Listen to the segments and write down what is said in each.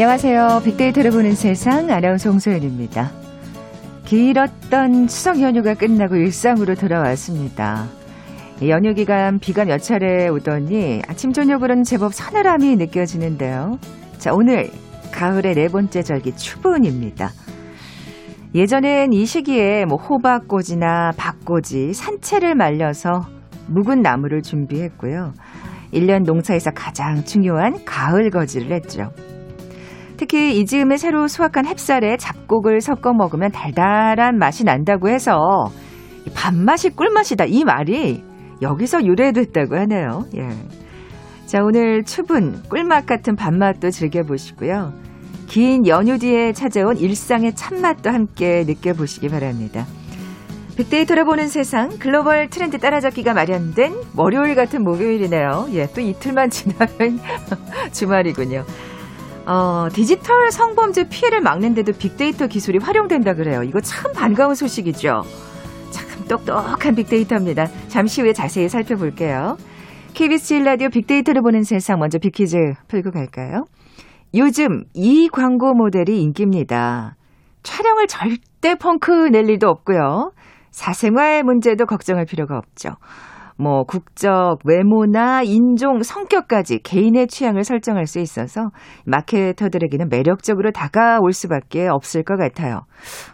안녕하세요. 빅데이터를 보는 세상 아나운서 홍소연입니다. 길었던 추석 연휴가 끝나고 일상으로 돌아왔습니다. 연휴 기간 비가 몇 차례 오더니 아침 저녁으로는 제법 서늘함이 느껴지는데요. 자, 오늘 가을의 네 번째 절기 추분입니다. 예전엔 이 시기에 뭐 호박꽃이나 박꽃이 산채를 말려서 묵은 나무를 준비했고요. 1년 농사에서 가장 중요한 가을 거지를 했죠. 특히 이 즈음에 새로 수확한 햅쌀에 잡곡을 섞어 먹으면 달달한 맛이 난다고 해서 밥맛이 꿀맛이다 이 말이 여기서 유래됐다고 하네요. 예. 자 오늘 추분 꿀맛 같은 밥맛도 즐겨보시고요. 긴 연휴 뒤에 찾아온 일상의 참맛도 함께 느껴보시기 바랍니다. 빅데이터를 보는 세상 글로벌 트렌드 따라잡기가 마련된 월요일 같은 목요일이네요. 예, 또 이틀만 지나면 주말이군요. 어, 디지털 성범죄 피해를 막는데도 빅데이터 기술이 활용된다 그래요. 이거 참 반가운 소식이죠. 참 똑똑한 빅데이터입니다. 잠시 후에 자세히 살펴볼게요. KBS 1라디오 빅데이터를 보는 세상 먼저 빅퀴즈 풀고 갈까요? 요즘 이 광고 모델이 인기입니다. 촬영을 절대 펑크 낼 일도 없고요. 사생활 문제도 걱정할 필요가 없죠. 뭐 국적, 외모나 인종, 성격까지 개인의 취향을 설정할 수 있어서 마케터들에게는 매력적으로 다가올 수밖에 없을 것 같아요.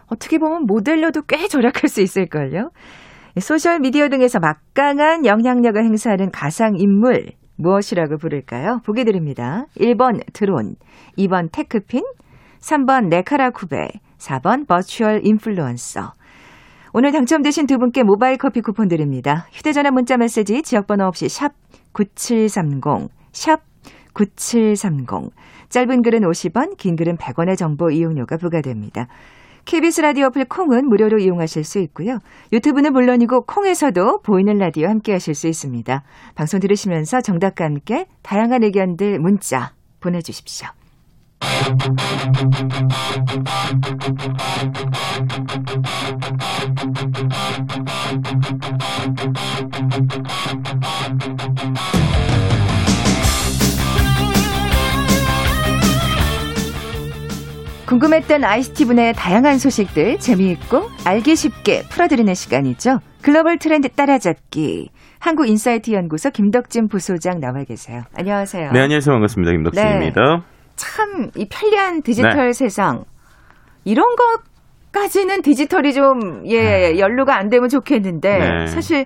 어떻게 보면 모델료도 꽤 절약할 수 있을걸요. 소셜 미디어 등에서 막강한 영향력을 행사하는 가상 인물 무엇이라고 부를까요? 보기 드립니다. 1번 드론, 2번 techfin, 3번 네카라쿠베, 4번 virtual influencer. 오늘 당첨되신 두 분께 모바일 커피 쿠폰 드립니다. 휴대전화 문자 메시지 지역번호 없이 샵 9730, 샵 9730. 짧은 글은 50원, 긴 글은 100원의 정보 이용료가 부과됩니다. KBS 라디오 어플 콩은 무료로 이용하실 수 있고요. 유튜브는 물론이고 콩에서도 보이는 라디오 함께 하실 수 있습니다. 방송 들으시면서 정답과 함께 다양한 의견들 문자 보내주십시오. 궁금했던 ICT 분야의 다양한 소식들 재미있고 알기 쉽게 풀어드리는 시간이죠. 글로벌 트렌드 따라잡기. 한국인사이트 연구소 김덕진 부소장 나와 계세요. 안녕하세요. 네, 안녕하세요. 반갑습니다. 김덕진입니다. 네. 참, 이 편리한 디지털 네. 세상. 이런 것 까지는 디지털이 좀, 예, 네. 연루가 안 되면 좋겠는데, 네. 사실,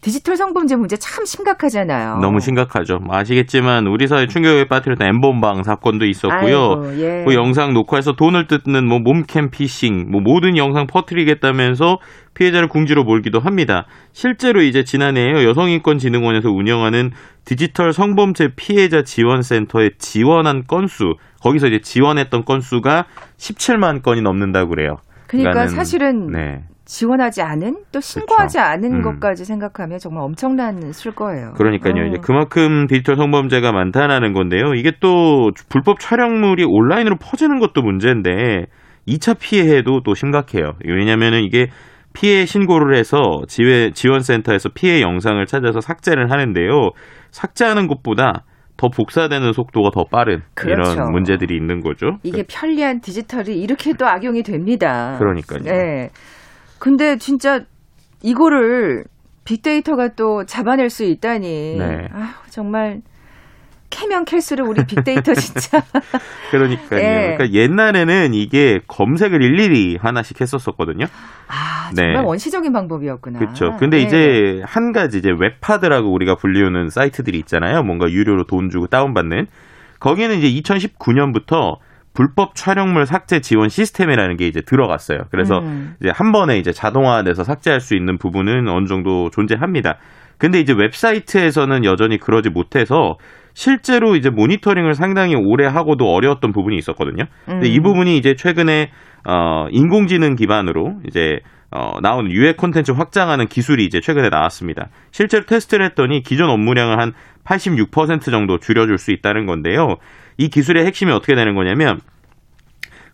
디지털 성범죄 문제 참 심각하잖아요. 너무 심각하죠. 뭐 아시겠지만 우리 사회 충격에 빠뜨렸던 n번방 사건도 있었고요. 아이고, 예. 그 영상 녹화해서 돈을 뜯는 뭐 몸캠 피싱, 뭐 모든 영상 퍼뜨리겠다면서 피해자를 궁지로 몰기도 합니다. 실제로 이제 지난해 여성인권진흥원에서 운영하는 디지털 성범죄 피해자 지원센터에 지원한 건수, 거기서 이제 지원했던 건수가 17만 건이 넘는다고 그래요. 그러니까 사실은 네. 지원하지 않은 또 신고하지 그렇죠. 않은 음. 것까지 생각하면 정말 엄청난 술 거예요. 그러니까요. 어. 이제 그만큼 디지털 성범죄가 많다라는 건데요. 이게 또 불법 촬영물이 온라인으로 퍼지는 것도 문제인데 2차 피해도 또 심각해요. 왜냐면은 이게 피해 신고를 해서 지회 지원센터에서 피해 영상을 찾아서 삭제를 하는데요. 삭제하는 것보다 더 복사되는 속도가 더 빠른 그렇죠. 이런 문제들이 있는 거죠. 이게 편리한 디지털이 이렇게 또 악용이 됩니다. 그러니까요. 네. 근데 진짜 이거를 빅데이터가 또 잡아낼 수 있다니. 네. 아 정말 캐면 캘수록 우리 빅데이터 진짜. 그러니까요. 네. 그러니까 옛날에는 이게 검색을 일일이 하나씩 했었었거든요. 아, 정말 네. 원시적인 방법이었구나. 그렇죠. 근데 네. 이제 한 가지 이제 웹하드라고 우리가 불리우는 사이트들이 있잖아요. 뭔가 유료로 돈 주고 다운받는. 거기는 이제 2019년부터 불법 촬영물 삭제 지원 시스템이라는 게 이제 들어갔어요. 그래서 음. 이제 한 번에 이제 자동화돼서 삭제할 수 있는 부분은 어느 정도 존재합니다. 근데 이제 웹사이트에서는 여전히 그러지 못해서 실제로 이제 모니터링을 상당히 오래 하고도 어려웠던 부분이 있었거든요. 근데 음. 이 부분이 이제 최근에 어 인공지능 기반으로 이제 어, 나오는 유해 콘텐츠 확장하는 기술이 이제 최근에 나왔습니다. 실제로 테스트를 했더니 기존 업무량을 한 86% 정도 줄여줄 수 있다는 건데요. 이 기술의 핵심이 어떻게 되는 거냐면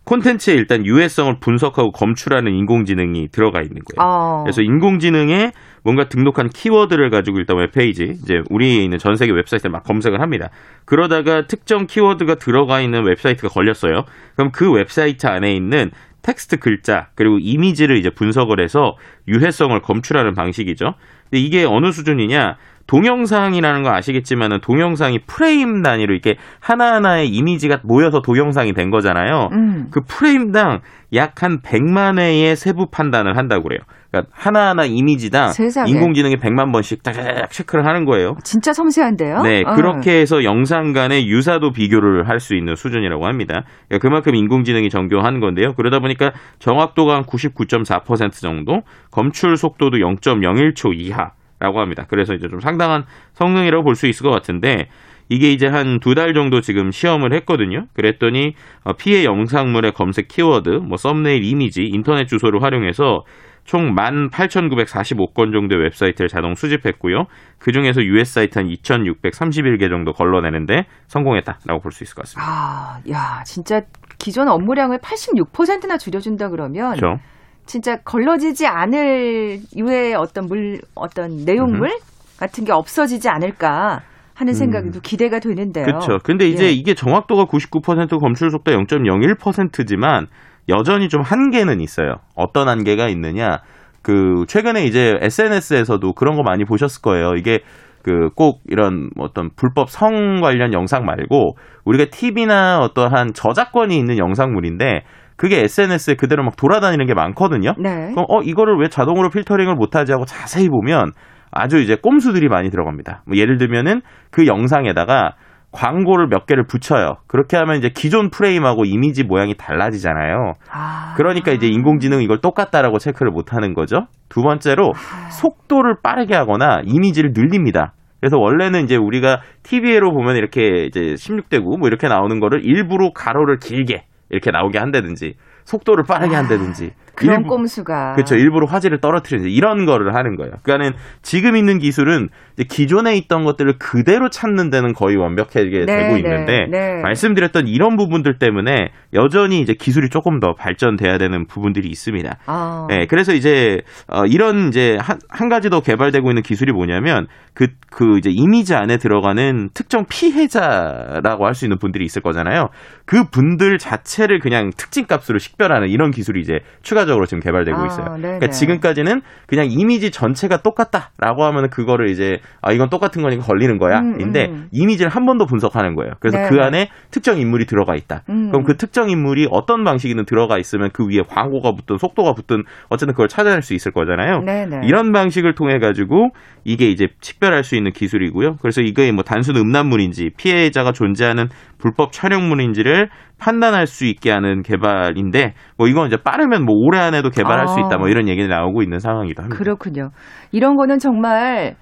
콘텐츠에 일단 유해성을 분석하고 검출하는 인공지능이 들어가 있는 거예요. 어. 그래서 인공지능에 뭔가 등록한 키워드를 가지고 일단 웹페이지, 이제 우리에 있는 전 세계 웹사이트를 막 검색을 합니다. 그러다가 특정 키워드가 들어가 있는 웹사이트가 걸렸어요. 그럼 그 웹사이트 안에 있는 텍스트 글자 그리고 이미지를 이제 분석을 해서 유해성을 검출하는 방식이죠. 근데 이게 어느 수준이냐? 동영상이라는 거 아시겠지만은 동영상이 프레임 단위로 이렇게 하나하나의 이미지가 모여서 동영상이 된 거잖아요. 음. 그 프레임당 약 한 100만 회의 세부 판단을 한다고 그래요. 그러니까 하나하나 이미지당 세상에. 인공지능이 100만 번씩 딱 체크를 하는 거예요. 진짜 섬세한데요? 네, 어. 그렇게 해서 영상 간의 유사도 비교를 할 수 있는 수준이라고 합니다. 그러니까 그만큼 인공지능이 정교한 건데요. 그러다 보니까 정확도가 한 99.4% 정도, 검출 속도도 0.01초 이하 라고 합니다. 그래서 이제 좀 상당한 성능이라고 볼 수 있을 것 같은데 이게 이제 한 두 달 정도 지금 시험을 했거든요. 그랬더니 어, 피해 영상물의 검색 키워드, 뭐 썸네일 이미지, 인터넷 주소를 활용해서 총 18,945건 정도의 웹사이트를 자동 수집했고요. 그 중에서 US 사이트 한 2,631개 정도 걸러내는데 성공했다라고 볼 수 있을 것 같습니다. 아, 야, 진짜 기존 업무량을 86%나 줄여준다 그러면 그렇죠? 진짜 걸러지지 않을 유의 어떤 물 어떤 내용물 같은 게 없어지지 않을까 하는 생각이 또 기대가 되는데요. 음. 그렇죠. 근데 이제 예. 이게 정확도가 99% 검출 속도 0.01%지만 여전히 좀 한계는 있어요. 어떤 한계가 있느냐? 그 최근에 이제 SNS에서도 그런 거 많이 보셨을 거예요. 이게 그 꼭 이런 뭐 어떤 불법 성 관련 영상 말고 우리가 TV나 어떠한 저작권이 있는 영상물인데 그게 SNS에 그대로 막 돌아다니는 게 많거든요. 네. 그럼 어 이거를 왜 자동으로 필터링을 못하지 하고 자세히 보면 아주 이제 꼼수들이 많이 들어갑니다. 뭐 예를 들면은 그 영상에다가 광고를 몇 개를 붙여요. 그렇게 하면 이제 기존 프레임하고 이미지 모양이 달라지잖아요. 아. 그러니까 이제 인공지능은 이걸 똑같다라고 체크를 못 하는 거죠. 두 번째로 속도를 빠르게 하거나 이미지를 늘립니다. 그래서 원래는 이제 우리가 TV로 보면 이렇게 이제 16대 9뭐 이렇게 나오는 거를 일부러 가로를 길게 이렇게 나오게 한다든지 속도를 빠르게 한다든지 그런 일부- 꼼수가 그렇죠. 일부러 화질을 떨어뜨리는 이런 거를 하는 거예요. 그러니까는 지금 있는 기술은 기존에 있던 것들을 그대로 찾는 데는 거의 완벽하게 네, 되고 네, 있는데 네. 말씀드렸던 이런 부분들 때문에 여전히 이제 기술이 조금 더 발전돼야 되는 부분들이 있습니다. 아. 네, 그래서 이제 어, 이런 이제 한, 한 가지 더 개발되고 있는 기술이 뭐냐면 그그 이제 이미지 안에 들어가는 특정 피해자라고 할 수 있는 분들이 있을 거잖아요. 그 분들 자체를 그냥 특징 값으로 식별하는 이런 기술이 이제 추가 적으로 지금 개발되고 아, 있어요. 네네. 그러니까 지금까지는 그냥 이미지 전체가 똑같다라고 하면 그거를 이제 아 이건 똑같은 거니까 걸리는 거야. 음, 인데 음. 이미지를 한 번 더 분석하는 거예요. 그래서 네네. 그 안에 특정 인물이 들어가 있다. 음. 그럼 그 특정 인물이 어떤 방식이든 들어가 있으면 그 위에 광고가 붙든 속도가 붙든 어쨌든 그걸 찾아낼 수 있을 거잖아요. 네네. 이런 방식을 통해 가지고 이게 이제 식별할 수 있는 기술이고요. 그래서 이게 뭐 단순 음란물인지 피해자가 존재하는 불법 촬영물인지를 판단할 수 있게 하는 개발인데 뭐 이건 이제 빠르면 뭐 올해 안에도 개발할 수 아. 있다 뭐 이런 얘기가 나오고 있는 상황이기도 합니다. 그렇군요. 이런 거는 정말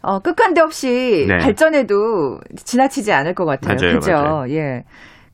어, 끝간데 없이 네. 발전해도 지나치지 않을 것 같아요. 맞아요, 그죠? 맞아요. 예.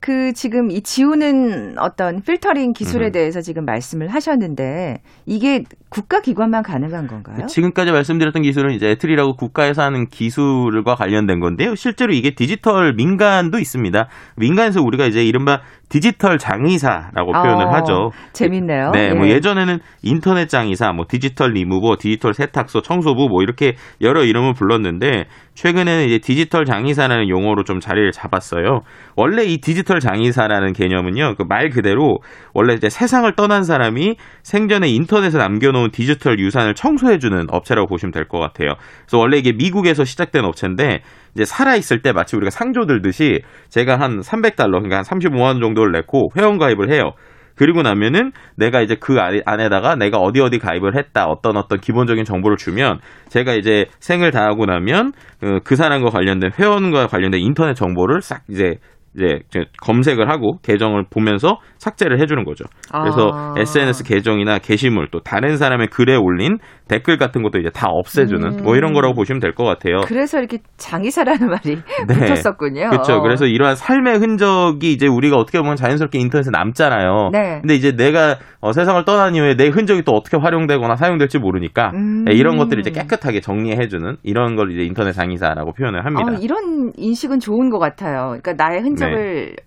그 지금 이 지우는 어떤 필터링 기술에 음. 대해서 지금 말씀을 하셨는데 이게 국가 기관만 가능한 건가요? 지금까지 말씀드렸던 기술은 이제 애틀이라고 국가에서 하는 기술과 관련된 건데요. 실제로 이게 디지털 민간도 있습니다. 민간에서 우리가 이제 이른바 디지털 장의사라고 표현을 어, 하죠. 재밌네요. 네, 뭐 예. 예전에는 인터넷 장의사, 뭐 디지털 리무버, 디지털 세탁소, 청소부 뭐 이렇게 여러 이름을 불렀는데 최근에는 이제 디지털 장의사라는 용어로 좀 자리를 잡았어요. 원래 이 디지털 장의사라는 개념은요, 그 말 그대로 원래 이제 세상을 떠난 사람이 생전에 인터넷에 남겨놓은 디지털 유산을 청소해주는 업체라고 보시면 될 것 같아요. 그래서 원래 이게 미국에서 시작된 업체인데 이제 살아 있을 때 마치 우리가 상조 들듯이 제가 한 300달러, 그러니까 한 35만 원 정도를 내고 회원 가입을 해요. 그리고 나면은 내가 이제 그 안에- 안에다가 내가 어디 어디 가입을 했다 어떤 어떤 기본적인 정보를 주면 제가 이제 생을 다하고 나면 그, 그 사람과 관련된 회원과 관련된 인터넷 정보를 싹 이제 이제 이제 검색을 하고 계정을 보면서 삭제를 해주는 거죠. 그래서 아. SNS 계정이나 게시물 또 다른 사람의 글에 올린 댓글 같은 것도 이제 다 없애주는 음. 뭐 이런 거라고 보시면 될 것 같아요. 그래서 이렇게 장의사라는 말이 네. 붙었었군요. 그렇죠. 그래서 이러한 삶의 흔적이 이제 우리가 어떻게 보면 자연스럽게 인터넷에 남잖아요. 네. 근데 이제 내가 어, 세상을 떠난 이후에 내 흔적이 또 어떻게 활용되거나 사용될지 모르니까 음. 네, 이런 것들을 이제 깨끗하게 정리해주는 이런 걸 이제 인터넷 장의사라고 표현을 합니다. 어, 이런 인식은 좋은 것 같아요. 그러니까 나의 흔적을 어,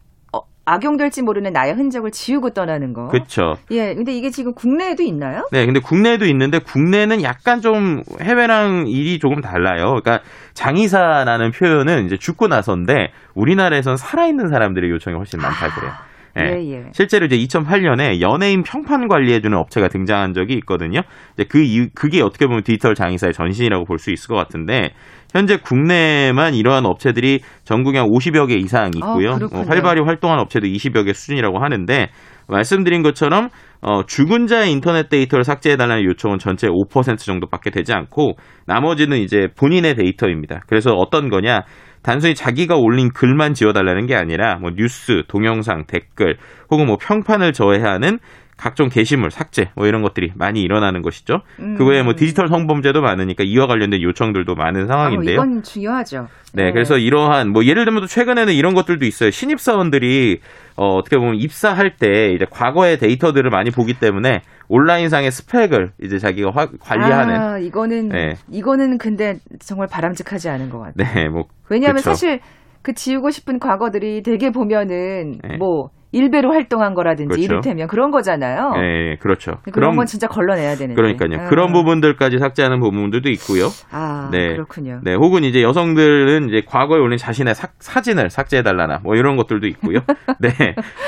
악용될지 모르는 나의 흔적을 지우고 떠나는 거. 그렇죠. 예, 근데 이게 지금 국내에도 있나요? 네, 근데 국내에도 있는데 국내는 약간 좀 해외랑 일이 조금 달라요. 그러니까 장의사라는 표현은 이제 죽고 나서인데 우리나라에선 살아있는 사람들의 요청이 훨씬 많다 그래요. 예. 예, 예. 실제로 이제 2008년에 연예인 평판 관리해주는 업체가 등장한 적이 있거든요. 이제 그 이유, 그게 어떻게 보면 디지털 장의사의 전신이라고 볼 수 있을 것 같은데 현재 국내만 이러한 업체들이 전국에 한 50여 개 이상 있고요. 아, 그렇군요. 어, 활발히 활동한 업체도 20여 개 수준이라고 하는데 말씀드린 것처럼 어, 죽은 자의 인터넷 데이터를 삭제해달라는 요청은 전체 5% 정도밖에 되지 않고 나머지는 이제 본인의 데이터입니다. 그래서 어떤 거냐? 단순히 자기가 올린 글만 지워달라는 게 아니라 뭐 뉴스, 동영상, 댓글 혹은 뭐 평판을 저해야 하는 각종 게시물 삭제 뭐 이런 것들이 많이 일어나는 것이죠. 음. 그 외에 뭐 디지털 성범죄도 많으니까 이와 관련된 요청들도 많은 상황인데요. 아, 이건 중요하죠. 네, 그래서 이러한 뭐 예를 들면 또 최근에는 이런 것들도 있어요. 신입 사원들이 어, 어떻게 보면 입사할 때 이제 과거의 데이터들을 많이 보기 때문에 온라인상의 스펙을 이제 자기가 화- 관리하는 아, 이거는 네. 이거는 근데 정말 바람직하지 않은 것 같아요. 네, 뭐 왜냐하면 그쵸. 사실 그 지우고 싶은 과거들이 되게 보면은 네. 뭐 일배로 활동한 거라든지 그렇죠. 이를테면 그런 거잖아요. 네, 그렇죠. 그런 그럼 건 진짜 걸러내야 되는데. 그러니까요. 아. 그런 부분들까지 삭제하는 부분들도 있고요. 아, 네. 그렇군요. 네, 혹은 이제 여성들은 이제 과거에 올린 자신의 사, 사진을 삭제해 달라나 뭐 이런 것들도 있고요. 네,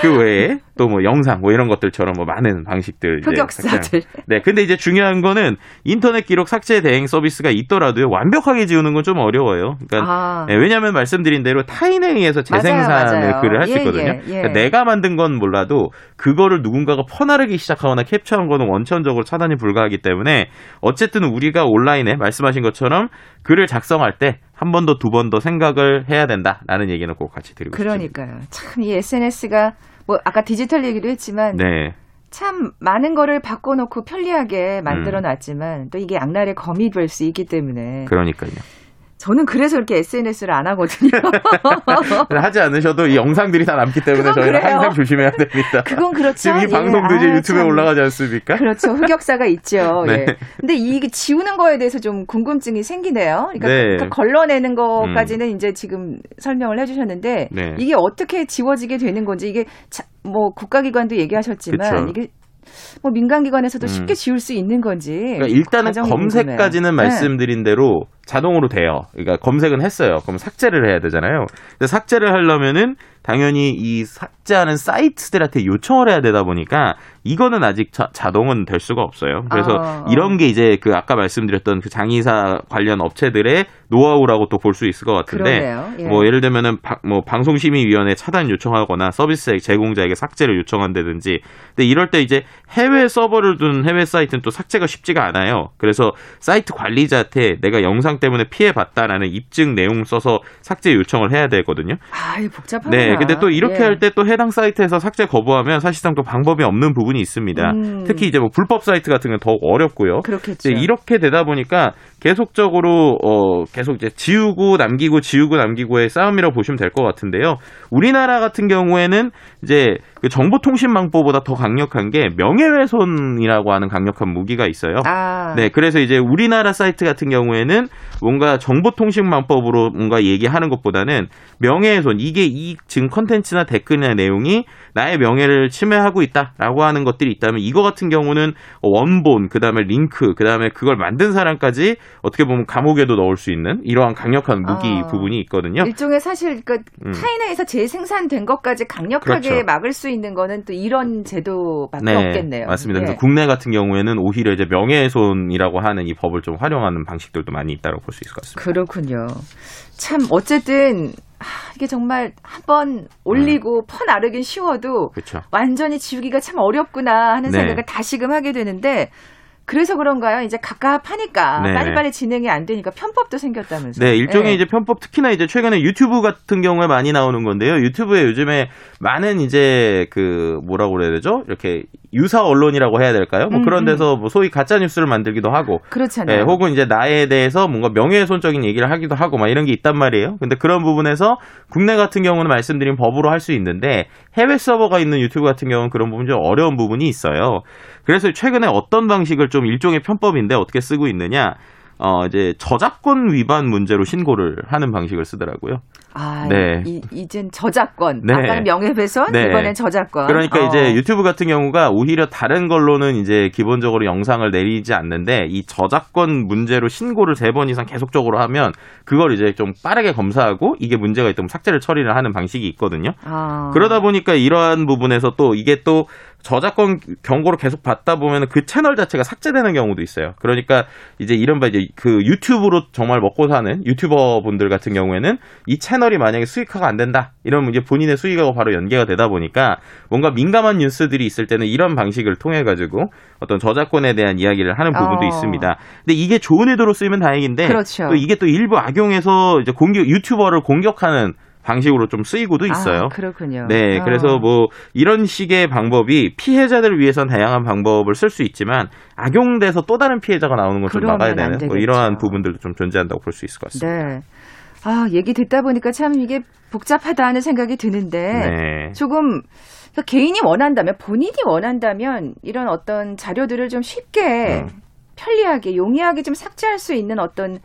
그 외에 또 뭐 영상 뭐 이런 것들처럼 뭐 많은 방식들 흑역사들. 네, 근데 이제 중요한 거는 인터넷 기록 삭제 대행 서비스가 있더라도요 완벽하게 지우는 건 좀 어려워요. 그러니까 아, 네, 왜냐하면 말씀드린 대로 타인에 의해서 맞아요, 재생산을 맞아요. 글을 할수 예, 있거든요. 예, 예. 그러니까 내가 만든 건 몰라도 그거를 누군가가 퍼나르기 시작하거나 캡처한 거는 원천적으로 차단이 불가하기 때문에 어쨌든 우리가 온라인에 말씀하신 것처럼 글을 작성할 때 한 번 더 두 번 더 생각을 해야 된다라는 얘기는 꼭 같이 드리고 그러니까요. 참 이 SNS가 뭐 아까 디지털 얘기도 했지만. 네, 참 많은 거를 바꿔놓고 편리하게 음. 만들어 놨지만 또 이게 악랄의 검이 될 수 있기 때문에 그러니까요. 저는 그래서 이렇게 SNS를 안 하거든요. 하지 않으셔도 이 영상들이 다 남기 때문에 저희는 그래요. 항상 조심해야 됩니다. 그건 그렇죠. 지금 이 예. 방송도 이제 아, 유튜브에 참. 올라가지 않습니까? 그렇죠. 흑역사가 있죠. 네. 예. 근데 이게 지우는 거에 대해서 좀 궁금증이 생기네요. 그러니까, 네. 음. 그러니까 걸러내는 것까지는 이제 지금 설명을 해주셨는데 네. 이게 어떻게 지워지게 되는 건지 이게 자- 뭐 국가기관도 얘기하셨지만 그쵸. 이게 뭐 민간기관에서도 음. 쉽게 지울 수 있는 건지. 그러니까 일단은 검색까지는 궁금해요. 말씀드린 대로 자동으로 돼요. 그러니까 검색은 했어요. 그럼 삭제를 해야 되잖아요. 근데 삭제를 하려면은 당연히 이 삭제하는 사이트들한테 요청을 해야 되다 보니까 이거는 아직 자, 자동은 될 수가 없어요. 그래서 아, 어. 이런 게 이제 그 아까 말씀드렸던 그 장의사 관련 업체들의 노하우라고 또 볼 수 있을 것 같은데. 예. 뭐 예를 들면은 바- 뭐 방송심의위원회 차단 요청하거나 서비스 제공자에게 삭제를 요청한다든지 근데 이럴 때 이제 해외 서버를 둔 해외 사이트는 또 삭제가 쉽지가 않아요. 그래서 사이트 관리자한테 내가 영상 때문에 피해 봤다라는 입증 내용 써서 삭제 요청을 해야 되거든요. 아, 복잡하구나. 네, 근데 또 이렇게 예. 할때 또 해당 사이트에서 삭제 거부하면 사실상 또 방법이 없는 부분이 있습니다. 음. 특히 이제 뭐 불법 사이트 같은 건 더욱 어렵고요. 그렇겠죠. 이렇게 되다 보니까 계속적으로 어 계속 이제 지우고 남기고 지우고 남기고의 싸움이라고 보시면 될 것 같은데요. 우리나라 같은 경우에는 이제 그 정보통신망법보다 더 강력한 게 명예훼손이라고 하는 강력한 무기가 있어요. 아, 네, 그래서 이제 우리나라 사이트 같은 경우에는 뭔가 정보통신망법으로 뭔가 얘기하는 것보다는 명예훼손, 이게 이 지금 컨텐츠나 댓글이나 내용이 나의 명예를 침해하고 있다라고 하는 것들이 있다면 이거 같은 경우는 원본, 그 다음에 링크, 그 다음에 그걸 만든 사람까지 어떻게 보면 감옥에도 넣을 수 있는 이러한 강력한 무기 아. 부분이 있거든요. 일종의 사실 그 음. 타인에서 재생산된 것까지 강력하게 그렇죠. 막을 수 있는 거는 또 이런 제도밖에 없겠네요. 맞습니다. 예. 그래서 국내 같은 경우에는 오히려 이제 명예훼손이라고 하는 이 법을 좀 활용하는 방식들도 많이 있다고 볼 수 있을 것 같습니다. 그렇군요. 참 어쨌든 아, 이게 정말 한 번 올리고 퍼 나르긴 쉬워도 그렇죠. 완전히 지우기가 참 어렵구나 하는 네. 생각을 다시금 하게 되는데 그래서 그런가요? 이제 갑갑하니까 네. 빨리빨리 진행이 안 되니까 편법도 생겼다면서요. 네, 일종의 예. 이제 편법 특히나 이제 최근에 유튜브 같은 경우에 많이 나오는 건데요. 유튜브에 요즘에 많은 이제 그 뭐라고 그래야 되죠? 이렇게 유사 언론이라고 해야 될까요? 뭐 음, 그런 음. 데서 뭐 소위 가짜 뉴스를 만들기도 하고 그렇잖아요. 네, 혹은 이제 나에 대해서 뭔가 명예훼손적인 얘기를 하기도 하고 막 이런 게 있단 말이에요. 근데 그런 부분에서 국내 같은 경우는 말씀드린 법으로 할 수 있는데 해외 서버가 있는 유튜브 같은 경우는 그런 부분 좀 어려운 부분이 있어요. 그래서 최근에 어떤 방식을 좀 일종의 편법인데 어떻게 쓰고 있느냐? 어 이제 저작권 위반 문제로 신고를 하는 방식을 쓰더라고요. 아, 네. 이, 이젠 저작권. 네. 아까는 명예훼손, 네. 이번엔 저작권. 그러니까 어. 이제 유튜브 같은 경우가 오히려 다른 걸로는 이제 기본적으로 영상을 내리지 않는데 이 저작권 문제로 신고를 세 번 이상 계속적으로 하면 그걸 이제 좀 빠르게 검사하고 이게 문제가 있다면 삭제를 처리를 하는 방식이 있거든요. 아. 그러다 보니까 이러한 부분에서 또 이게 또 저작권 경고를 계속 받다 보면 그 채널 자체가 삭제되는 경우도 있어요. 그러니까 이제 이른바 이제 그 유튜브로 정말 먹고 사는 유튜버 분들 같은 경우에는 이 채널이 만약에 수익화가 안 된다. 이러면 이제 본인의 수익하고 바로 연계가 되다 보니까 뭔가 민감한 뉴스들이 있을 때는 이런 방식을 통해 가지고 어떤 저작권에 대한 이야기를 하는 부분도 어. 있습니다. 근데 이게 좋은 의도로 쓰이면 다행인데 그렇죠. 또 이게 또 일부 악용해서 이제 공격 유튜버를 공격하는 방식으로 좀 쓰이고도 있어요. 아, 그렇군요. 네, 어. 그래서 뭐 이런 식의 방법이 피해자들을 위해선 다양한 방법을 쓸 수 있지만 악용돼서 또 다른 피해자가 나오는 좀 그러면 막아야 안 되는 뭐. 이러한 부분들도 좀 존재한다고 볼 수 있을 것 같습니다. 네. 아, 얘기 듣다 보니까 참 이게 복잡하다 하는 생각이 드는데 네. 조금 그러니까 개인이 원한다면 본인이 원한다면 이런 어떤 자료들을 좀 쉽게 음. 편리하게 용이하게 좀 삭제할 수 있는 어떤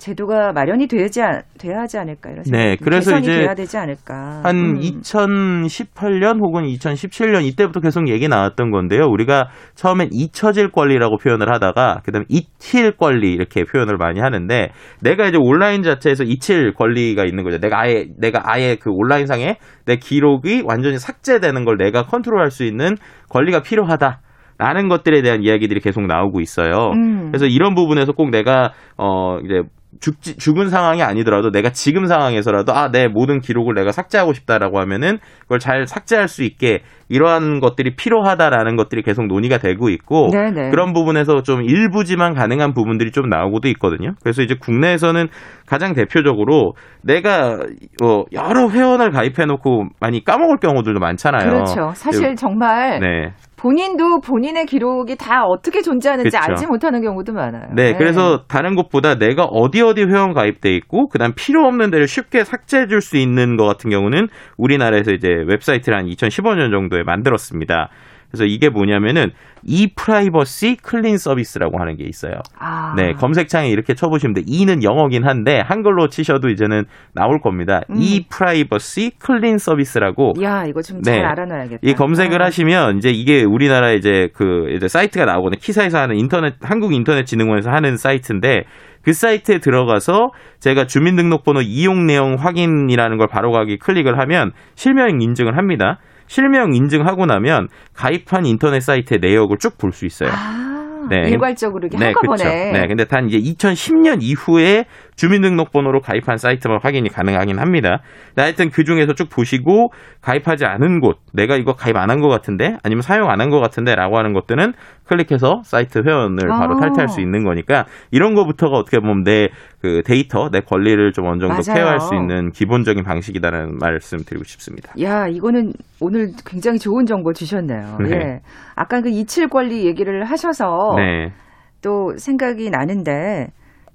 제도가 마련이 되지 않- 돼야 하지 않을까 이런 생각이 네, 그래서 이제 돼야 되지 않을까. 한 음. 2018년 혹은 2017년 이때부터 계속 얘기 나왔던 건데요. 우리가 처음엔 잊혀질 권리라고 표현을 하다가 그다음에 잊힐 권리 이렇게 표현을 많이 하는데 내가 이제 온라인 자체에서 잊힐 권리가 있는 거죠. 내가 아예 내가 아예 그 온라인상에 내 기록이 완전히 삭제되는 걸 내가 컨트롤할 수 있는 권리가 필요하다. 라는 것들에 대한 이야기들이 계속 나오고 있어요. 음. 그래서 이런 부분에서 꼭 내가 어 이제 죽지, 죽은 상황이 아니더라도 내가 지금 상황에서라도 아, 내 모든 기록을 내가 삭제하고 싶다라고 하면은 그걸 잘 삭제할 수 있게 이러한 것들이 필요하다라는 것들이 계속 논의가 되고 있고 네네. 그런 부분에서 좀 일부지만 가능한 부분들이 좀 나오고도 있거든요. 그래서 이제 국내에서는 가장 대표적으로 내가 어, 여러 회원을 가입해 놓고 많이 까먹을 경우들도 많잖아요. 그렇죠. 사실 정말 네. 본인도 본인의 기록이 다 어떻게 존재하는지 그렇죠. 알지 못하는 경우도 많아요. 네, 그래서 다른 곳보다 내가 어디 어디 회원 가입돼 있고 그다음 필요 없는 데를 쉽게 삭제해 줄 수 있는 것 같은 경우는 우리나라에서 이제 웹사이트를 한 2015년 정도에 만들었습니다. 그래서 이게 뭐냐면은 e프라이버시 클린 서비스라고 하는 게 있어요. 아. 네, 검색창에 이렇게 쳐보시면 돼. e는 영어긴 한데 한글로 치셔도 이제는 나올 겁니다. 음. e프라이버시 클린 서비스라고 야, 이거 좀잘 네. 알아놔야겠다. 이 검색을 아. 하시면 이제 이게 우리나라 이제 그 이제 사이트가 나오거든요. KISA에서 하는 인터넷 한국 인터넷 진흥원에서 하는 사이트인데 그 사이트에 들어가서 제가 주민등록번호 이용 내용 확인이라는 걸 바로 가기 클릭을 하면 실명 인증을 합니다. 실명 인증하고 나면 가입한 인터넷 사이트의 내역을 쭉 볼 수 있어요. 아, 네. 일괄적으로 이렇게 네, 한꺼번에. 그렇죠. 네, 근데 단 이제 2010년 이후에 주민등록번호로 가입한 사이트만 확인이 가능하긴 합니다. 하여튼 그 중에서 쭉 보시고 가입하지 않은 곳, 내가 이거 가입 안 한 것 같은데, 아니면 사용 안 한 것 같은데라고 하는 것들은 클릭해서 사이트 회원을 바로 아. 탈퇴할 수 있는 거니까 이런 거부터가 어떻게 보면 내 그 데이터, 내 권리를 좀 어느 정도 맞아요. 케어할 수 있는 기본적인 방식이다라는 말씀 드리고 싶습니다. 야, 이거는 오늘 굉장히 좋은 정보 주셨네요. 네. 예. 아까 그 이칠 권리 얘기를 하셔서 네, 또 생각이 나는데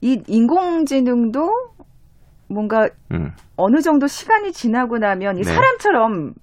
이 인공지능도 뭔가 음. 어느 정도 시간이 지나고 나면 이 네. 사람처럼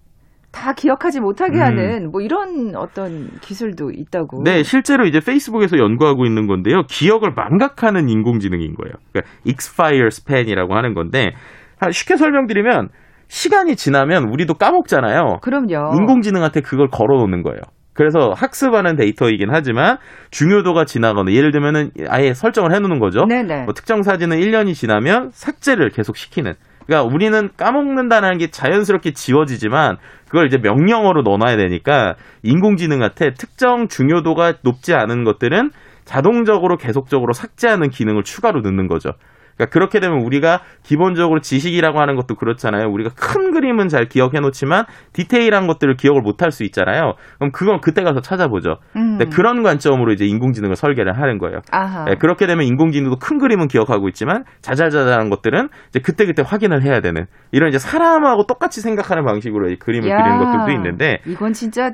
다 기억하지 못하게 음. 하는 뭐 이런 어떤 기술도 있다고. 네, 실제로 이제 페이스북에서 연구하고 있는 건데요. 기억을 망각하는 인공지능인 거예요. 그러니까 X-File Span이라고 하는 건데 아, 쉽게 설명드리면 시간이 지나면 우리도 까먹잖아요. 그럼요. 인공지능한테 그걸 걸어놓는 거예요. 그래서 학습하는 데이터이긴 하지만 중요도가 지나거나 예를 들면은 아예 설정을 해놓는 거죠. 네네. 뭐 특정 사진은 1년이 지나면 삭제를 계속 시키는. 그러니까 우리는 까먹는다는 게 자연스럽게 지워지지만 그걸 이제 명령어로 넣어놔야 되니까 인공지능한테 특정 중요도가 높지 않은 것들은 자동적으로 계속적으로 삭제하는 기능을 추가로 넣는 거죠. 그러니까 그렇게 되면 우리가 기본적으로 지식이라고 하는 것도 그렇잖아요. 우리가 큰 그림은 잘 기억해 놓지만 디테일한 것들을 기억을 못 할 수 있잖아요. 그럼 그건 그때 가서 찾아보죠. 음. 근데 그런 관점으로 이제 인공지능을 설계를 하는 거예요. 네, 그렇게 되면 인공지능도 큰 그림은 기억하고 있지만 자잘자잘한 것들은 이제 그때 그때 확인을 해야 되는 이런 이제 사람하고 똑같이 생각하는 방식으로 이 그림을 야, 그리는 것들도 있는데 이건 진짜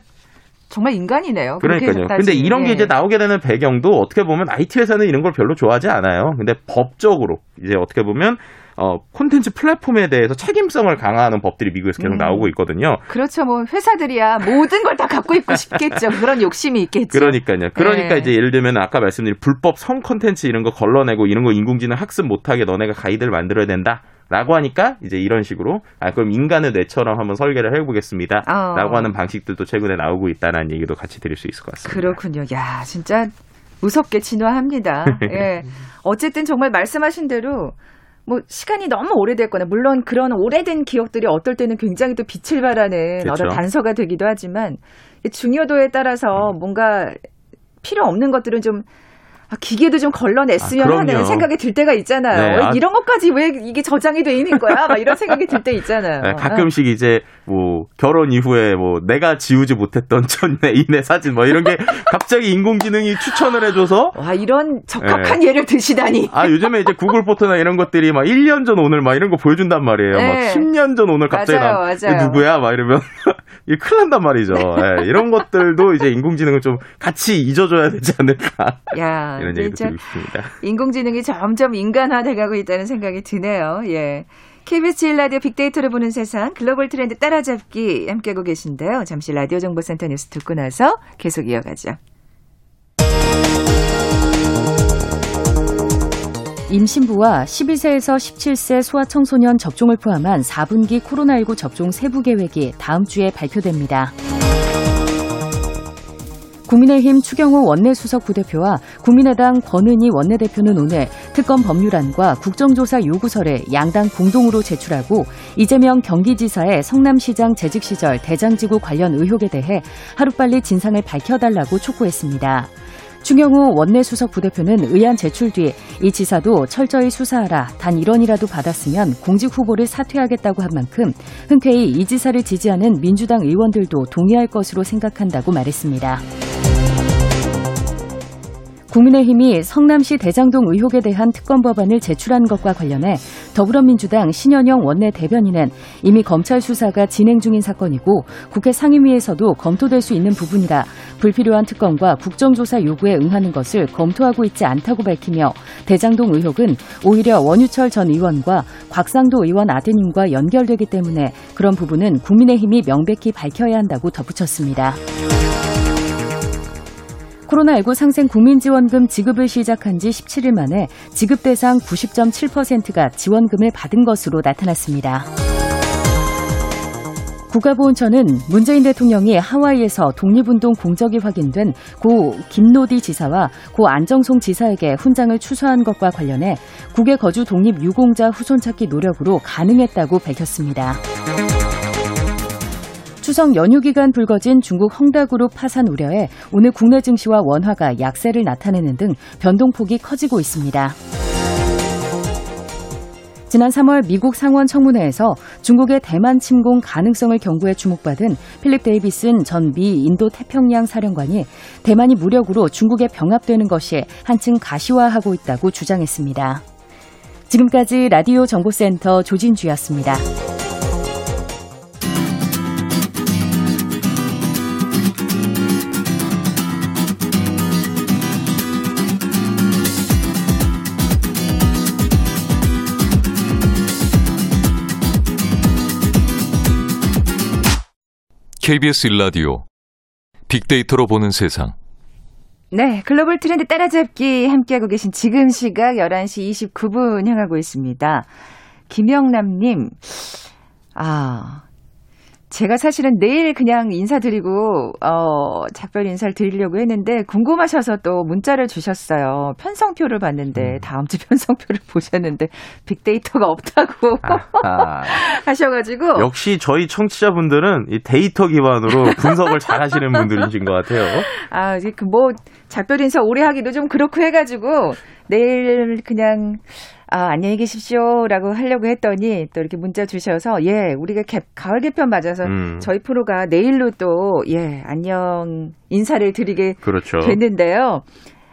정말 인간이네요. 그러니까요. 근데. 이런 게 예. 이제 나오게 되는 배경도 어떻게 보면 IT 회사는 이런 걸 별로 좋아하지 않아요. 근데 법적으로 이제 어떻게 보면 어, 콘텐츠 플랫폼에 대해서 책임성을 강화하는 법들이 미국에서 계속 음. 나오고 있거든요. 그렇죠. 뭐 회사들이야 모든 걸 다 갖고 있고 싶겠죠. 그런 욕심이 있겠죠. 그러니까요. 그러니까 네. 이제 예를 들면 아까 말씀드린 불법 성 콘텐츠 이런 거 걸러내고 이런 거 인공지능 학습 못하게 너네가 가이드를 만들어야 된다. 라고 하니까 이제 이런 식으로 아 그럼 인간의 뇌처럼 한번 설계를 해보겠습니다. 어. 라고 하는 방식들도 최근에 나오고 있다는 얘기도 같이 드릴 수 있을 것 같습니다. 그렇군요. 야, 진짜 무섭게 진화합니다. 예. 어쨌든 정말 말씀하신 대로 뭐 시간이 너무 오래됐거나 물론 그런 오래된 기억들이 어떨 때는 굉장히 또 빛을 발하는 그렇죠. 어떤 단서가 되기도 하지만 이 중요도에 따라서 뭔가 필요 없는 것들은 좀 아, 기계도 좀 걸러냈으면 아. 하는 생각이 들 때가 있잖아요. 네, 어, 아- 이런 것까지 왜 이게 저장이 돼 있는 거야? 막 이런 생각이 들 때 있잖아요. 네, 가끔씩 이제 뭐 결혼 이후에 뭐 내가 지우지 못했던 전 애인의 사진 뭐 이런 게 갑자기 인공지능이 추천을 해줘서 와, 이런 네. 적합한 예 를 드시다니. 아 요즘에 이제 구글 포토나 이런 것들이 막 1년 전 오늘 막 이런 거 보여준단 말이에요. 막 네. 10년 전 오늘 갑자기 맞아요, 나 맞아요. 누구야 막 이러면 이 큰일 난단 말이죠. 예, 이런 것들도 이제 인공지능을 좀 같이 잊어줘야 되지 않을까 야, 이런 얘기도 드리고 싶습니다. 인공지능이 점점 인간화돼가고 있다는 생각이 드네요. 예. KBS 1라디오 빅데이터를 보는 세상 글로벌 트렌드 따라잡기 함께하고 계신데요. 잠시 라디오 정보센터 뉴스 듣고 나서 계속 이어가죠. 임신부와 12세에서 17세 소아청소년 접종을 포함한 4분기 코로나19 접종 세부 계획이 다음 주에 발표됩니다. 국민의힘 추경호 원내수석 부대표와 국민의당 권은희 원내대표는 오늘 특검 법률안과 국정조사 요구서를 양당 공동으로 제출하고 이재명 경기지사의 성남시장 재직 시절 대장지구 관련 의혹에 대해 하루빨리 진상을 밝혀달라고 촉구했습니다. 추경호 원내수석 부대표는 의안 제출 뒤 이 지사도 철저히 수사하라 단 1원이라도 받았으면 공직 후보를 사퇴하겠다고 한 만큼 흔쾌히 이 지사를 지지하는 민주당 의원들도 동의할 것으로 생각한다고 말했습니다. 국민의힘이 성남시 대장동 의혹에 대한 특검 법안을 제출한 것과 관련해 더불어민주당 신현영 원내 대변인은 이미 검찰 수사가 진행 중인 사건이고 국회 상임위에서도 검토될 수 있는 부분이라 불필요한 특검과 국정조사 요구에 응하는 것을 검토하고 있지 않다고 밝히며 대장동 의혹은 오히려 원유철 전 의원과 곽상도 의원 아드님과 연결되기 때문에 그런 부분은 국민의힘이 명백히 밝혀야 한다고 덧붙였습니다. 코로나19 상생 국민지원금 지급을 시작한 지 17일 만에 지급 대상 90.7%가 지원금을 받은 것으로 나타났습니다. 국가보훈처는 문재인 대통령이 하와이에서 독립운동 공적이 확인된 고 김노디 지사와 고 안정송 지사에게 훈장을 추서한 것과 관련해 국외 거주 독립 유공자 후손 찾기 노력으로 가능했다고 밝혔습니다. 추석 연휴 기간 불거진 중국 헝다그룹 파산 우려에 오늘 국내 증시와 원화가 약세를 나타내는 등 변동폭이 커지고 있습니다. 지난 3월 미국 상원 청문회에서 중국의 대만 침공 가능성을 경고해 주목받은 필립 데이비슨 전 미 인도 태평양 사령관이 대만이 무력으로 중국에 병합되는 것이 한층 가시화하고 있다고 주장했습니다. 지금까지 라디오 정보센터 조진주였습니다. KBS 일라디오 빅데이터로 보는 세상. 네, 글로벌 트렌드 따라잡기 함께하고 계신 지금 시각 11시 29분 향하고 있습니다. 김영남님, 아, 제가 사실은 내일 그냥 인사드리고, 어, 작별 인사를 드리려고 했는데, 궁금하셔서 또 문자를 주셨어요. 편성표를 봤는데, 다음 주 편성표를 보셨는데, 빅데이터가 없다고. 하셔가지고, 역시 저희 청취자분들은 이 데이터 기반으로 분석을 잘 하시는 분들이신 것 같아요. 아, 이제 그 뭐, 작별 인사 오래 하기도 좀 그렇고 해가지고, 내일 그냥, 아, 안녕히 계십시오라고 하려고 했더니, 또 이렇게 문자 주셔서, 예, 우리가 개, 가을 개편 맞아서, 음. 저희 프로가 내일로 또, 예, 안녕 인사를 드리게 그렇죠. 됐는데요.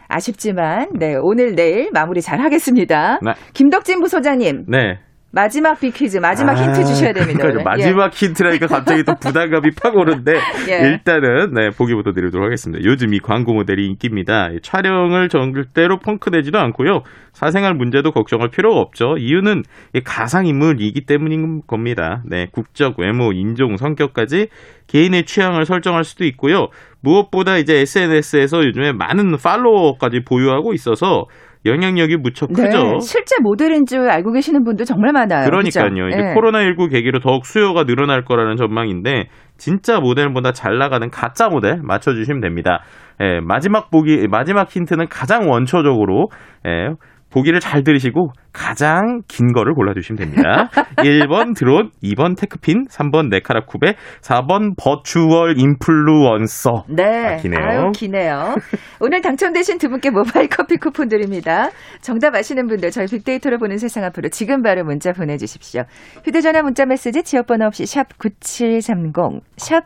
아쉽지만, 네, 오늘 내일 마무리 잘 하겠습니다. 네. 김덕진 부소장님, 네. 마지막 비퀴즈, 마지막 아, 힌트 주셔야 됩니다. 그러니까. 마지막 힌트라니까 갑자기 또 부담감이 팍 오는데 예. 일단은 네, 보기부터 드리도록 하겠습니다. 요즘 이 광고 모델이 인기입니다. 이 촬영을 절대로 펑크내지도 않고요. 사생활 문제도 걱정할 필요가 없죠. 이유는 이 가상 인물이기 때문인 겁니다. 네, 국적, 외모, 인종, 성격까지 개인의 취향을 설정할 수도 있고요. 무엇보다 이제 SNS에서 요즘에 많은 팔로워까지 보유하고 있어서 영향력이 무척 네, 크죠. 실제 모델인 줄 알고 계시는 분도 정말 많아요. 그러니까요. 이제 예. 코로나19 계기로 더욱 수요가 늘어날 거라는 전망인데 진짜 모델보다 잘 나가는 가짜 모델 맞춰주시면 됩니다. 예, 마지막 보기 마지막 힌트는 가장 원초적으로 예, 보기를 잘 들으시고 가장 긴 거를 골라주시면 됩니다. 1번 드론, 2번 테크핀, 3번 네카라 쿠베, 4번 버추얼 인플루언서. 네. 아, 기네요. 아유, 기네요. 오늘 당첨되신 두 분께 모바일 커피 쿠폰 드립니다. 정답 아시는 분들 저희 빅데이터로 보는 세상 앞으로 지금 바로 문자 보내주십시오. 휴대전화 문자 메시지 지역번호 없이 샵 9730, 샵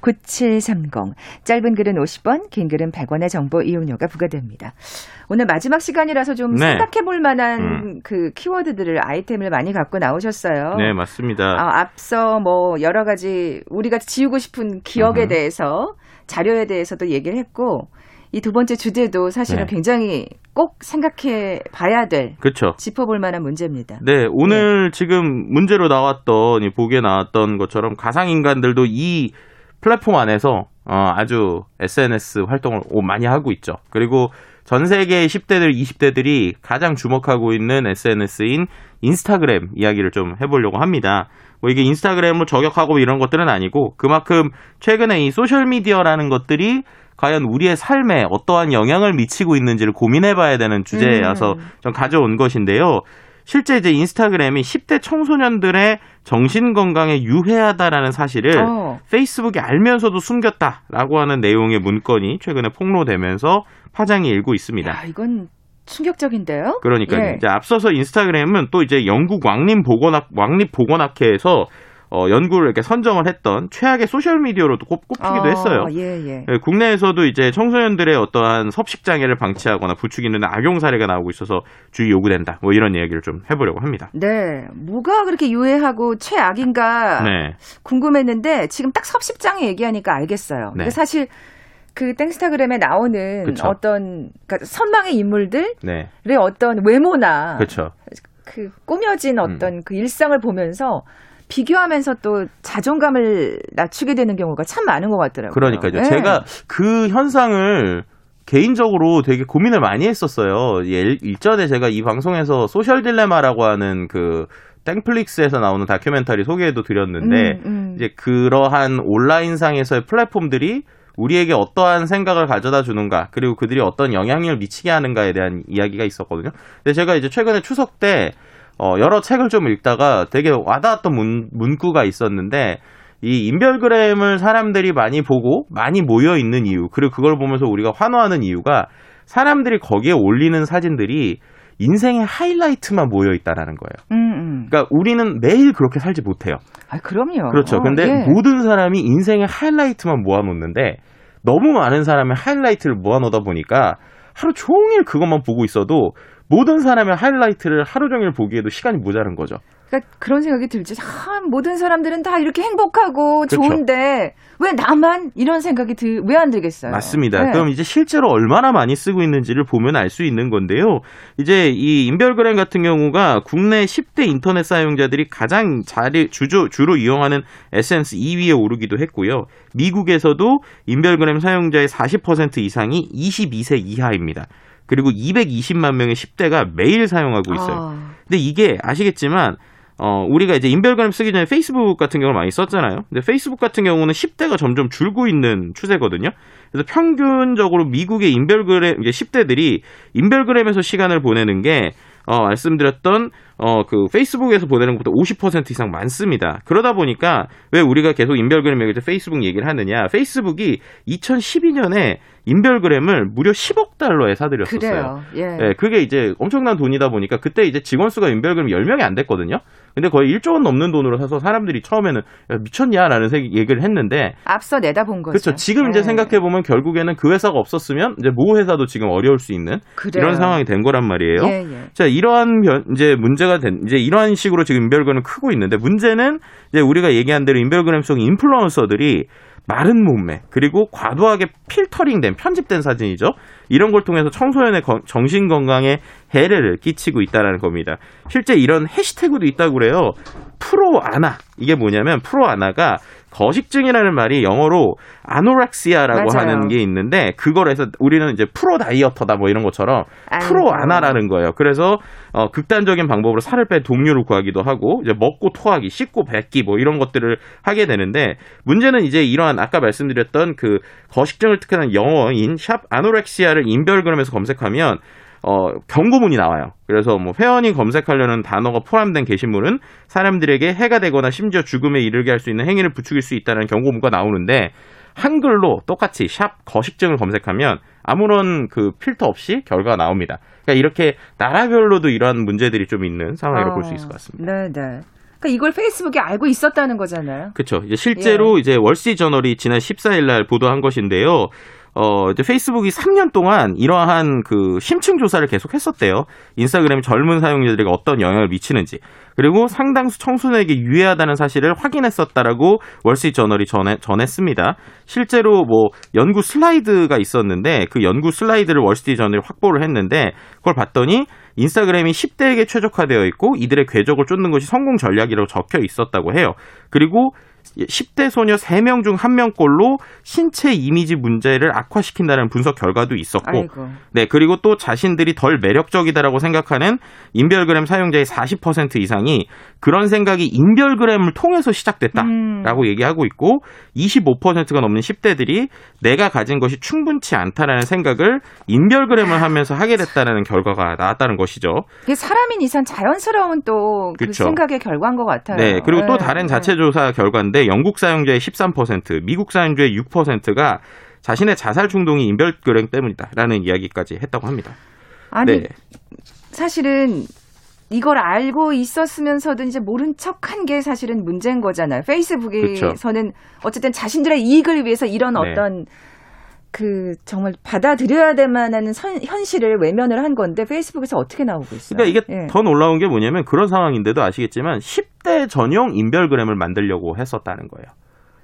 9730. 짧은 글은 50원, 긴 글은 100원의 정보 이용료가 부과됩니다. 오늘 마지막 시간이라서 좀 네. 생각해 볼 만한 음. 그 키워드들을 아이템을 많이 갖고 나오셨어요. 네, 맞습니다. 아, 앞서 뭐 여러 가지 우리가 지우고 싶은 기억에 음흠. 대해서 자료에 대해서도 얘기를 했고 이두 번째 주제도 사실은 네. 굉장히 꼭 생각해 봐야 될 그렇죠. 짚어볼 만한 문제입니다. 네, 오늘 지금 문제로 나왔던, 이 보기에 나왔던 것처럼 가상 인간들도 이 플랫폼 안에서 어, 아주 SNS 활동을 오- 많이 하고 있죠. 그리고 전 세계 10대들, 20대들이 가장 주목하고 있는 SNS인 인스타그램 이야기를 좀 해보려고 합니다. 뭐 이게 인스타그램으로 저격하고 이런 것들은 아니고 그만큼 최근에 이 소셜미디어라는 것들이 과연 우리의 삶에 어떠한 영향을 미치고 있는지를 고민해봐야 되는 주제여서 음. 좀 가져온 것인데요. 실제 이제 인스타그램이 10대 청소년들의 정신 건강에 유해하다라는 사실을 어. 페이스북이 알면서도 숨겼다라고 하는 내용의 문건이 최근에 폭로되면서 파장이 일고 있습니다. 야, 이건 충격적인데요? 그러니까 예. 이제 앞서서 인스타그램은 또 이제 영국 왕립 보건학 왕립 보건학회에서 어, 연구를 이렇게 선정을 했던 최악의 소셜 미디어로 도 꼽, 꼽히기도 어, 했어요. 예, 예. 예, 국내에서도 이제 청소년들의 어떠한 섭식 장애를 방치하거나 부추기는 악용 사례가 나오고 있어서 주의 요구된다. 뭐 이런 이야기를 좀 해보려고 합니다. 네. 뭐가 그렇게 유해하고 최악인가 네, 궁금했는데 지금 딱 섭식장애 얘기하니까 알겠어요. 네. 사실 그 땡스타그램에 나오는 그쵸. 어떤 그러니까 선망의 인물들의 네, 어떤 외모나 그렇죠. 그 꾸며진 음. 어떤 그 일상을 보면서 비교하면서 또 자존감을 낮추게 되는 경우가 참 많은 것 같더라고요. 그러니까요. 예. 제가 그 현상을 개인적으로 되게 고민을 많이 했었어요. 예, 일전에 제가 이 방송에서 소셜 딜레마라고 하는 그 땡플릭스에서 나오는 다큐멘터리 소개해도 드렸는데 음, 음. 이제 그러한 온라인상에서의 플랫폼들이 우리에게 어떠한 생각을 가져다 주는가, 그리고 그들이 어떤 영향력을 미치게 하는가에 대한 이야기가 있었거든요. 근데 제가 이제 최근에 추석 때, 어, 여러 책을 좀 읽다가 되게 와닿았던 문, 문구가 있었는데, 이 인별그램을 사람들이 많이 보고 많이 모여 있는 이유, 그리고 그걸 보면서 우리가 환호하는 이유가 사람들이 거기에 올리는 사진들이 인생의 하이라이트만 모여 있다라는 거예요. 음, 음. 그러니까 우리는 매일 그렇게 살지 못해요. 아, 그럼요. 그렇죠. 어, 근데 예. 모든 사람이 인생의 하이라이트만 모아놓는데 너무 많은 사람의 하이라이트를 모아놓다 보니까 하루 종일 그것만 보고 있어도 모든 사람의 하이라이트를 하루 종일 보기에도 시간이 모자란 거죠. 그러니까 그런 생각이 들지. 아, 모든 사람들은 다 이렇게 행복하고 그렇죠. 좋은데 왜 나만 이런 생각이 들, 왜 안 들겠어요? 맞습니다. 네. 그럼 이제 실제로 얼마나 많이 쓰고 있는지를 보면 알 수 있는 건데요. 이제 이 인별그램 같은 경우가 국내 10대 인터넷 사용자들이 가장 자리, 주조, 주로 이용하는 SNS 2위에 오르기도 했고요. 미국에서도 인별그램 사용자의 40% 이상이 22세 이하입니다. 그리고 220만 명의 10대가 매일 사용하고 있어요. 아, 근데 이게 아시겠지만 어, 우리가 이제 인별그램 쓰기 전에 페이스북 같은 경우를 많이 썼잖아요. 근데 페이스북 같은 경우는 10대가 점점 줄고 있는 추세거든요. 그래서 평균적으로 미국의 인별그램, 이제 10대들이 인별그램에서 시간을 보내는 게, 어, 말씀드렸던, 어, 그, 페이스북에서 보내는 것보다 50% 이상 많습니다. 그러다 보니까, 왜 우리가 계속 인별그램 얘기할 때 페이스북 얘기를 하느냐. 페이스북이 2012년에 인별그램을 무려 10억 달러에 사들였었어요. 그래요. 예. 예, 그게 이제 엄청난 돈이다 보니까 그때 이제 직원 수가 인별그램 10명이 안 됐거든요. 근데 거의 1조 원 넘는 돈으로 사서 사람들이 처음에는 야, 미쳤냐라는 세- 얘기를 했는데 앞서 내다본 거죠. 그렇죠. 지금 이제 예. 생각해 보면 결국에는 그 회사가 없었으면 이제 모 회사도 지금 어려울 수 있는 그래요. 이런 상황이 된 거란 말이에요. 예, 예. 자, 이러한 변- 이제 문제가 된 이제 이러한 식으로 지금 인별그램을 크고 있는데 문제는 이제 우리가 얘기한 대로 인별그램 속 인플루언서들이 마른 몸매 그리고 과도하게 필터링된 편집된 사진이죠. 이런 걸 통해서 청소년의 건- 정신 건강에 해를 끼치고 있다라는 겁니다. 실제 이런 해시태그도 있다고 그래요. 프로 아나 이게 뭐냐면 프로 아나가 거식증이라는 말이 영어로 아노렉시아라고 맞아요. 하는 게 있는데 그걸 해서 우리는 이제 프로 다이어터다 뭐 이런 것처럼 프로 아이고. 아나라는 거예요. 그래서 어, 극단적인 방법으로 살을 뺀 동료를 구하기도 하고 이제 먹고 토하기, 씻고 뱉기 뭐 이런 것들을 하게 되는데 문제는 이제 이러한 아까 말씀드렸던 그 거식증을 특화한 영어인 샵 아노렉시아를 인별그램에서 검색하면 어, 경고문이 나와요. 그래서 뭐 회원이 검색하려는 단어가 포함된 게시물은 사람들에게 해가 되거나 심지어 죽음에 이르게 할 수 있는 행위를 부추길 수 있다는 경고문가 나오는데 한글로 똑같이 샵 거식증을 검색하면 아무런 그 필터 없이 결과가 나옵니다. 그러니까 이렇게 나라별로도 이러한 문제들이 좀 있는 상황이라고 볼수 있을 것 같습니다. 네, 네. 그러니까 이걸 페이스북이 알고 있었다는 거잖아요. 그렇죠. 이제 실제로 이제 월시 저널이 지난 14일 날 보도한 것인데요. 어, 이제 페이스북이 3년 동안 이러한 그 심층 조사를 계속 했었대요. 인스타그램이 젊은 사용자들에게 어떤 영향을 미치는지. 그리고 상당수 청소년에게 유해하다는 사실을 확인했었다라고 월시저널이 전해, 전했습니다. 실제로 뭐 연구 슬라이드가 있었는데 그 연구 슬라이드를 월시저널이 확보를 했는데 그걸 봤더니 인스타그램이 10대에게 최적화되어 있고 이들의 궤적을 쫓는 것이 성공 전략이라고 적혀 있었다고 해요. 그리고 10대 소녀 3명 중 1명꼴로 신체 이미지 문제를 악화시킨다는 분석 결과도 있었고 아이고. 네, 그리고 또 자신들이 덜 매력적이다라고 생각하는 인별그램 사용자의 40% 이상이 그런 생각이 인별그램을 통해서 시작됐다라고 음. 얘기하고 있고 25%가 넘는 10대들이 내가 가진 것이 충분치 않다라는 생각을 인별그램을 하면서 하게 됐다는 결과가 나왔다는 것이죠. 이게 사람인 이상 자연스러운 또그 그쵸. 생각의 결과인 것 같아요. 네, 그리고 또 네, 다른 네. 자체 조사 결과인데 영국 사용자의 13%, 미국 사용자의 6%가 자신의 자살 충동이 인별그램 때문이다라는 이야기까지 했다고 합니다. 아니 네. 사실은 이걸 알고 있었으면서도 이제 모른 척한 게 사실은 문제인 거잖아요. 페이스북에서는 어쨌든 자신들의 이익을 위해서 이런 네. 어떤 그 정말 받아들여야 될 만한 선- 현실을 외면을 한 건데 페이스북에서 어떻게 나오고 있어요? 그러니까 이게 예. 더 놀라운 게 뭐냐면 그런 상황인데도 아시겠지만 10대 전용 인별그램을 만들려고 했었다는 거예요.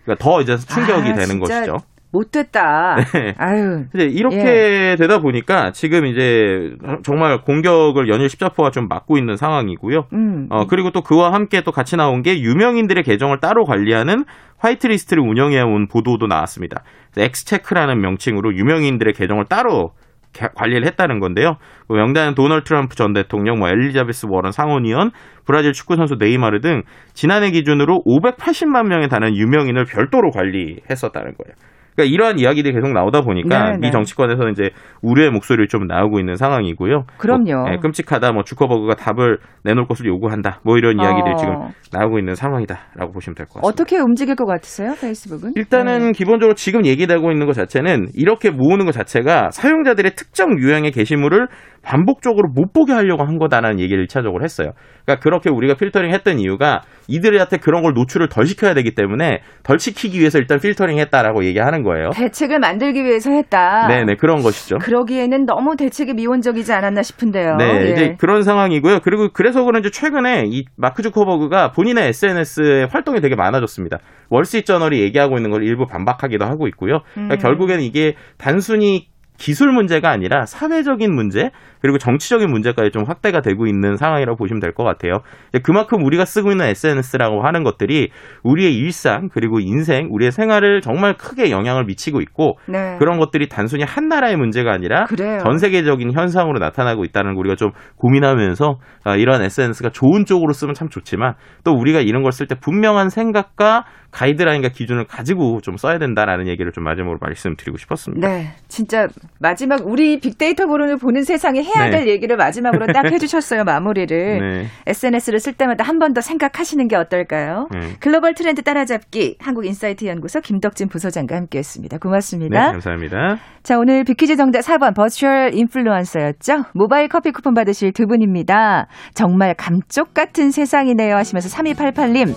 그러니까 더 이제 충격이 아, 되는 것이죠. 못됐다. 네. 아유. 이제 이렇게 되다 보니까 지금 이제 정말 공격을 연일 십자포가 좀 맞고 있는 상황이고요. 음. 어, 그리고 또 그와 함께 또 같이 나온 게 유명인들의 계정을 따로 관리하는 화이트리스트를 운영해온 보도도 나왔습니다. 엑스체크라는 명칭으로 유명인들의 계정을 따로 개- 관리를 했다는 건데요. 뭐 명단은 도널드 트럼프 전 대통령, 뭐 엘리자베스 워런 상원의원, 브라질 축구 선수 네이마르 등 지난해 기준으로 580만 명에 달하는 유명인을 별도로 관리했었다는 거예요. 그러니까 이러한 이야기들이 계속 나오다 보니까 네, 네. 미 정치권에서는 이제 우려의 목소리를 좀 나오고 있는 상황이고요. 그럼요. 뭐, 예, 끔찍하다. 뭐 주커버그가 답을 내놓을 것을 요구한다. 뭐 이런 이야기들이 어. 지금 나오고 있는 상황이다라고 보시면 될 것 같습니다. 어떻게 움직일 것 같으세요, 페이스북은? 일단은 네. 기본적으로 지금 얘기되고 있는 것 자체는 이렇게 모으는 것 자체가 사용자들의 특정 유형의 게시물을 반복적으로 못 보게 하려고 한 거다라는 얘기를 1차적으로 했어요. 그러니까 그렇게 우리가 필터링 했던 이유가 이들한테 그런 걸 노출을 덜 시켜야 되기 때문에 덜 시키기 위해서 일단 필터링 했다라고 얘기하는 거예요. 대책을 만들기 위해서 했다. 네네, 그런 것이죠. 그러기에는 너무 대책이 미온적이지 않았나 싶은데요. 네, 예. 이제 그런 상황이고요. 그리고 그래서 그런지 최근에 이 마크 주커버그가 본인의 SNS에 활동이 되게 많아졌습니다. 월스트리트저널이 얘기하고 있는 걸 일부 반박하기도 하고 있고요. 그러니까 음. 결국에는 이게 단순히 기술 문제가 아니라 사회적인 문제 그리고 정치적인 문제까지 좀 확대가 되고 있는 상황이라고 보시면 될 것 같아요. 이제 그만큼 우리가 쓰고 있는 SNS라고 하는 것들이 우리의 일상 그리고 인생, 우리의 생활을 정말 크게 영향을 미치고 있고 네. 그런 것들이 단순히 한 나라의 문제가 아니라 그래요. 전 세계적인 현상으로 나타나고 있다는 걸 우리가 좀 고민하면서 아, 이런 SNS가 좋은 쪽으로 쓰면 참 좋지만 또 우리가 이런 걸 쓸 때 분명한 생각과 가이드라인과 기준을 가지고 좀 써야 된다라는 얘기를 좀 마지막으로 말씀드리고 싶었습니다. 네, 진짜 마지막 우리 빅데이터 보는 보는 세상에 해야 네. 될 얘기를 마지막으로 딱 해주셨어요 마무리를. 네. SNS를 쓸 때마다 한 번 더 생각하시는 게 어떨까요? 네. 글로벌 트렌드 따라잡기 한국인사이트 연구소 김덕진 부소장과 함께했습니다. 네, 고맙습니다. 감사합니다. 자 오늘 빅퀴즈 정답 4번 버추얼 인플루언서였죠. 모바일 커피 쿠폰 받으실 두 분입니다. 정말 감쪽 같은 세상이네요 하시면서 3288님.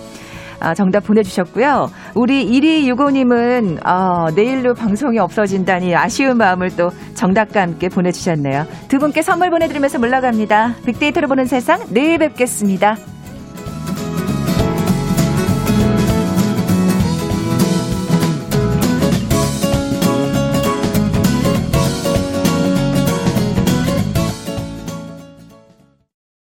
아, 정답 보내주셨고요. 우리 1265님은 아, 내일로 방송이 없어진다니 아쉬운 마음을 또 정답과 함께 보내주셨네요. 두 분께 선물 보내드리면서 물러갑니다. 빅데이터로 보는 세상 내일 뵙겠습니다.